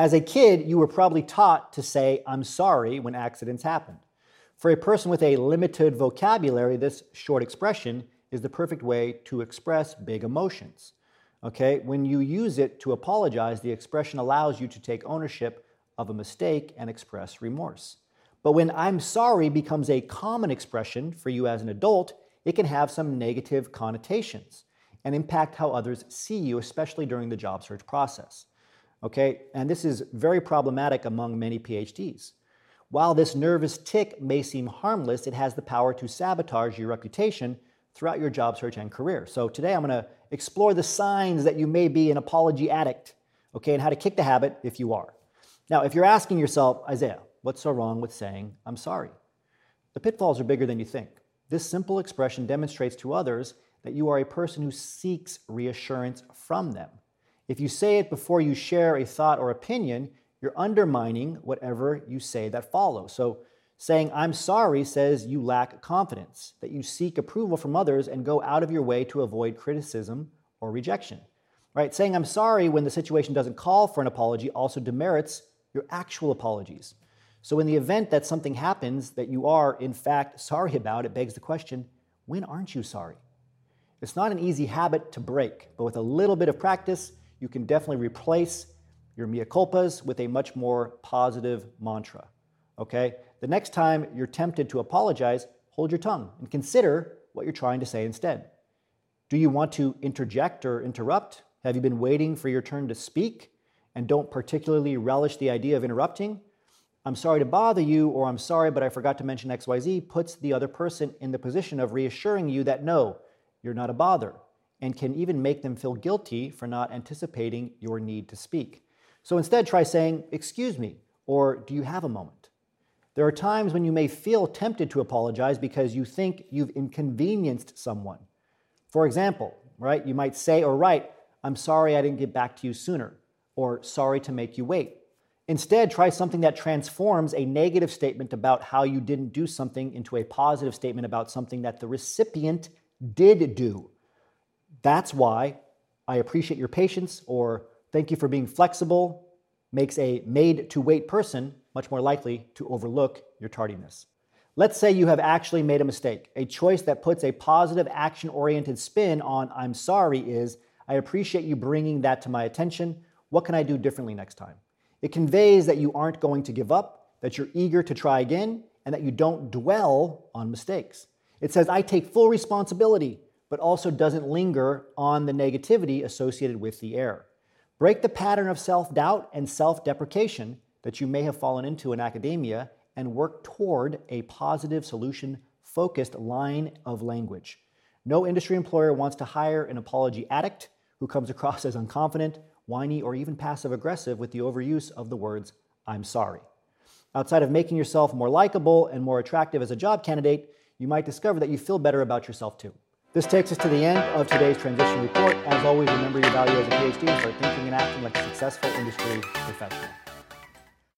As a kid, you were probably taught to say, I'm sorry, when accidents happened. For a person with a limited vocabulary, this short expression is the perfect way to express big emotions. Okay, when you use it to apologize, the expression allows you to take ownership of a mistake and express remorse. But when I'm sorry becomes a common expression for you as an adult, it can have some negative connotations and impact how others see you, especially during the job search process. Okay, and this is very problematic among many PhDs. While this nervous tic may seem harmless, it has the power to sabotage your reputation throughout your job search and career. So today I'm going to explore the signs that you may be an apology addict, okay, and how to kick the habit if you are. Now, if you're asking yourself, Isaiah, what's so wrong with saying I'm sorry? The pitfalls are bigger than you think. This simple expression demonstrates to others that you are a person who seeks reassurance from them. If you say it before you share a thought or opinion, you're undermining whatever you say that follows. So Saying, I'm sorry says you lack confidence, that you seek approval from others and go out of your way to avoid criticism or rejection. Right? Saying, I'm sorry when the situation doesn't call for an apology also demerits your actual apologies. So, in the event that something happens that you are, in fact, sorry about, it begs the question when aren't you sorry? It's not an easy habit to break, but with a little bit of practice, you can definitely replace your mea culpas with a much more positive mantra. Okay? The next time you're tempted to apologize, hold your tongue and consider what you're trying to say instead. Do you want to interject or interrupt? Have you been waiting for your turn to speak and don't particularly relish the idea of interrupting? I'm sorry to bother you, or I'm sorry, but I forgot to mention XYZ, puts the other person in the position of reassuring you that no, you're not a bother, and can even make them feel guilty for not anticipating your need to speak. So instead, try saying, Excuse me, or Do you have a moment? There are times when you may feel tempted to apologize because you think you've inconvenienced someone. For example, right, you might say or write, I'm sorry I didn't get back to you sooner, or sorry to make you wait. Instead, try something that transforms a negative statement about how you didn't do something into a positive statement about something that the recipient did do. That's why I appreciate your patience or thank you for being flexible makes a made to wait person much more likely to overlook your tardiness. Let's say you have actually made a mistake. A choice that puts a positive action oriented spin on I'm sorry is I appreciate you bringing that to my attention. What can I do differently next time? It conveys that you aren't going to give up, that you're eager to try again, and that you don't dwell on mistakes. It says, I take full responsibility, but also doesn't linger on the negativity associated with the error. Break the pattern of self doubt and self deprecation that you may have fallen into in academia and work toward a positive solution focused line of language. No industry employer wants to hire an apology addict who comes across as unconfident, whiny, or even passive aggressive with the overuse of the words, I'm sorry. Outside of making yourself more likable and more attractive as a job candidate, you might discover that you feel better about yourself too. This takes us to the end of today's transition report. As always, remember your value as a PhD and start thinking and acting like a successful industry professional.